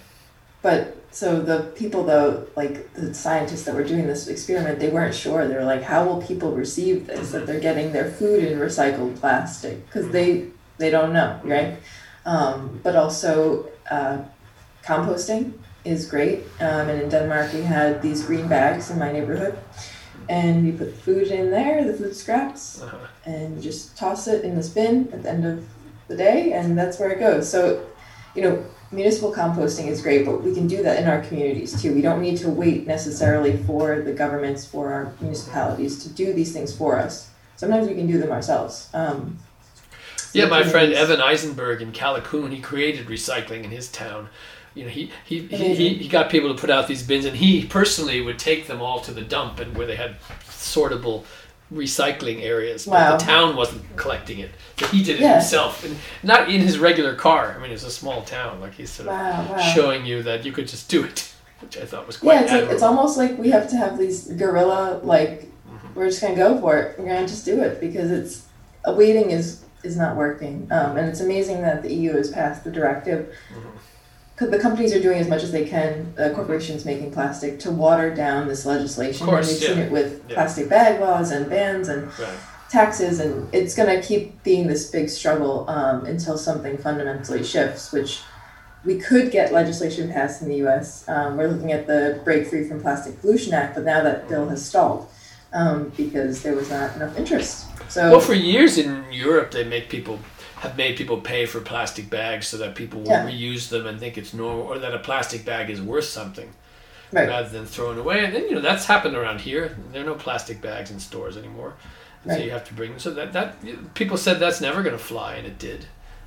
But so the people though, like the scientists that were doing this experiment, they weren't sure. They were like, how will people receive this? That they're getting their food in recycled plastic because they they don't know, right? Um, but also uh, composting is great. Um, and in Denmark, we had these green bags in my neighborhood, and you put food in there, the food scraps,
uh-huh.
and you just toss it in this bin at the end of the day, and that's where it goes. So, you know, municipal composting is great, but we can do that in our communities too. We don't need to wait necessarily for the governments, for our municipalities to do these things for us. Sometimes we can do them ourselves. Um,
Yeah, my friend Evan Eisenberg in Callicoon, he created recycling in his town. You know, he he, he, he, got people to put out these bins, and he personally would take them all to the dump, and where they had sortable recycling areas. But
Wow.
the town wasn't collecting it, so he did it
Yeah.
himself, and not in his regular car. I mean, it's a small town. Like he's sort of
Wow, wow.
showing you that you could just do it, which I thought was quite
Yeah, it's like it's almost like we have to have these guerrilla like
Mm-hmm.
we're just gonna go for it. We're gonna just do it because it's uh, waiting is is not working. Um, and it's amazing that the EU has passed the directive.
Mm-hmm.
The companies are doing as much as they can. Uh, corporations making plastic to water down this legislation.
Of course,
and we've seen it with
Yeah.
plastic bag laws and bans and
Right.
taxes, and it's gonna keep being this big struggle um, until something fundamentally shifts, which we could get legislation passed in the U.S. Um, we're looking at the Break Free from Plastic Pollution Act, but now that bill has stalled um, because there was not enough interest. So
Well, for years in Europe, they make people have made people pay for plastic bags so that people will
Yeah.
reuse them and think it's normal, or that a plastic bag is worth something
right,
rather than thrown away. And then you know that's happened around here. There are no plastic bags in stores anymore, so you have to bring. Them. So that that people said that's never going to fly, and it did.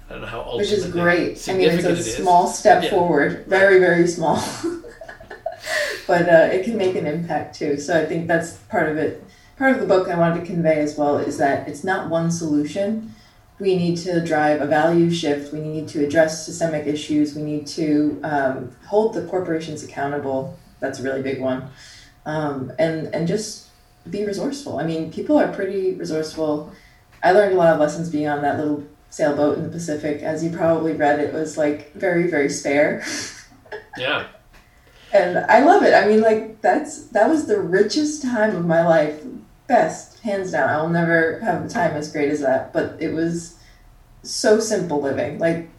I don't know how
which is great. I mean, it's a
it
small step
Yeah.
forward, very very small, but uh, it can make an impact too. So I think that's part of it. Part of the book I wanted to convey as well is that it's not one solution. We need to drive a value shift. We need to address systemic issues. We need to um, hold the corporations accountable. That's a really big one, um, and and just be resourceful. I mean, people are pretty resourceful. I learned a lot of lessons being on that little sailboat in the Pacific. As you probably read, it was like very, very spare.
Yeah,
and I love it. I mean, like that's that was the richest time of my life. Best, hands down. I'll never have a time as great as that. But it was so simple living. Like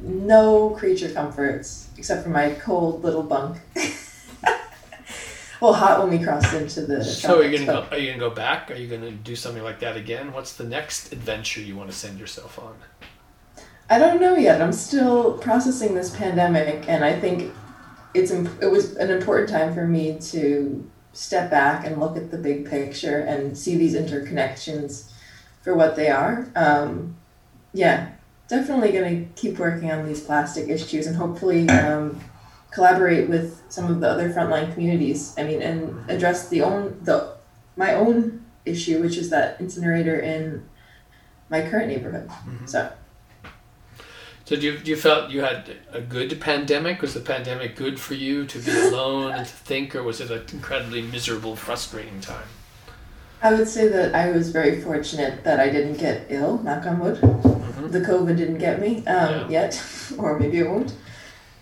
no creature comforts except for my cold little bunk. well, hot when we crossed into the.
So are you gonna go, are you gonna go back? Are you gonna do something like that again? What's the next adventure you want to send yourself on?
I don't know yet. I'm still processing this pandemic, and I think it's imp- it was an important time for me to step back and look at the big picture and see these interconnections for what they are. Um, yeah, definitely going to keep working on these plastic issues and hopefully um, collaborate with some of the other frontline communities. I mean, and address the own the my own issue, which is that incinerator in my current neighborhood.
Mm-hmm.
So.
So do you, you felt you had a good pandemic? Was the pandemic good for you to be alone and to think, or was it an incredibly miserable, frustrating time?
I would say that I was very fortunate that I didn't get ill, knock on wood. The COVID didn't get me um, yet, or maybe it won't.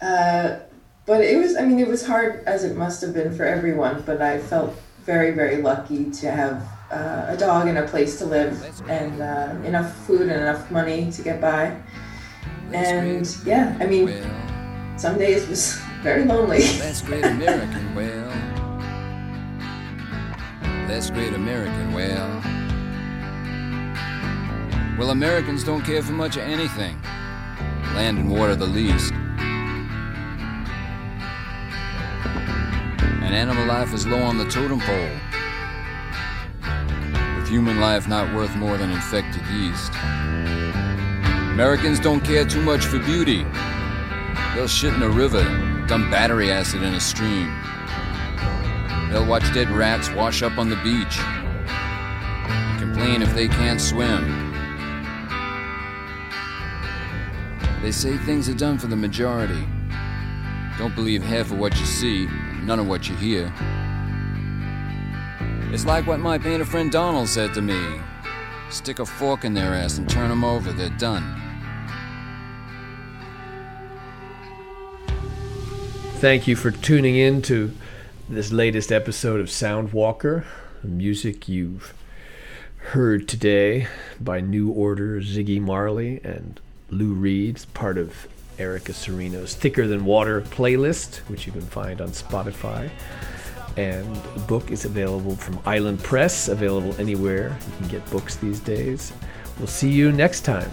Uh, but it was, I mean, it was hard as it must have been for everyone, but I felt very, very lucky to have uh, a dog and a place to live and uh, enough food and enough money to get by. And yeah, I mean, some days was very lonely.
That's great American well. That's great American well. Well, Americans don't care for much of anything. Land and water the least. And animal life is low on the totem pole. With human life not worth more than infected yeast. Americans don't care too much for beauty. They'll shit in a river, dump battery acid in a stream. They'll watch dead rats wash up on the beach. Complain if they can't swim. They say things are done for the majority. Don't believe half of what you see, none of what you hear. It's like what my painter friend Donald said to me stick a fork in their ass and turn them over, they're done.
Thank you for tuning in to this latest episode of Soundwalker. The music you've heard today by New Order, Ziggy Marley, and Lou Reed, part of Erica Cirino's Thicker Than Water playlist, which you can find on Spotify. And the book is available from Island Press, available anywhere you can get books these days. We'll see you next time.